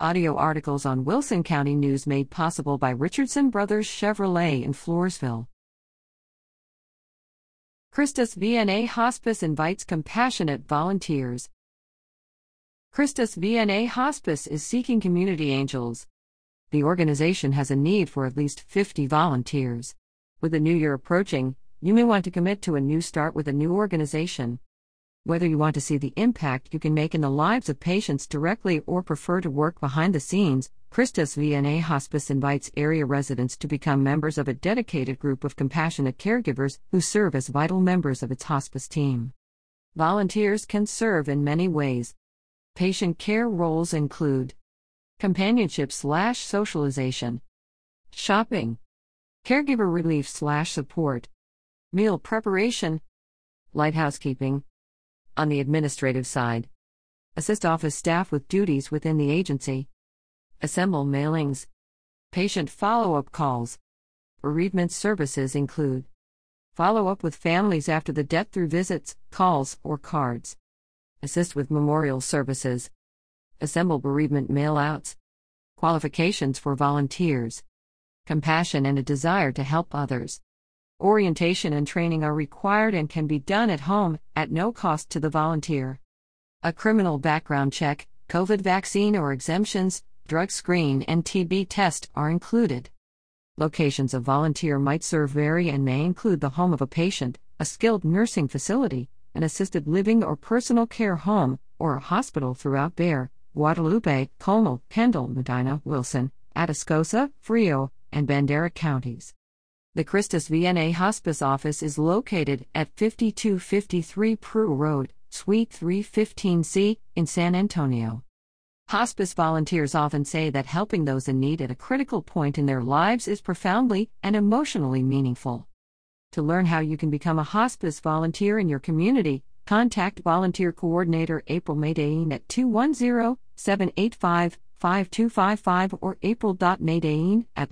Audio articles on Wilson County News made possible by Richardson Brothers Chevrolet in Floresville. Christus VNA Hospice invites compassionate volunteers. Christus VNA Hospice is seeking community angels. The organization has a need for at least 50 volunteers. With the new year approaching, you may want to commit to a new start with a new organization. Whether you want to see the impact you can make in the lives of patients directly or prefer to work behind the scenes, Christus VNA Hospice invites area residents to become members of a dedicated group of compassionate caregivers who serve as vital members of its hospice team. Volunteers can serve in many ways. Patient care roles include companionship slash socialization, shopping, caregiver relief slash support, meal preparation, light housekeeping. On the administrative side, assist office staff with duties within the agency, assemble mailings, patient follow up calls. Bereavement services include follow up with families after the death through visits, calls, or cards, assist with memorial services, assemble bereavement mailouts, qualifications for volunteers, compassion and a desire to help others. Orientation and training are required and can be done at home, at no cost to the volunteer. A criminal background check, COVID vaccine or exemptions, drug screen, and TB test are included. Locations of volunteer might serve vary and may include the home of a patient, a skilled nursing facility, an assisted living or personal care home, or a hospital throughout Bexar, Guadalupe, Comal, Kendall, Medina, Wilson, Atascosa, Frio, and Bandera counties. The Christus VNA Hospice Office is located at 5253 Prue Road, Suite 315C, in San Antonio. Hospice volunteers often say that helping those in need at a critical point in their lives is profoundly and emotionally meaningful. To learn how you can become a hospice volunteer in your community, Contact Volunteer Coordinator April Maydain at 210 785 5255 or april.maydain at.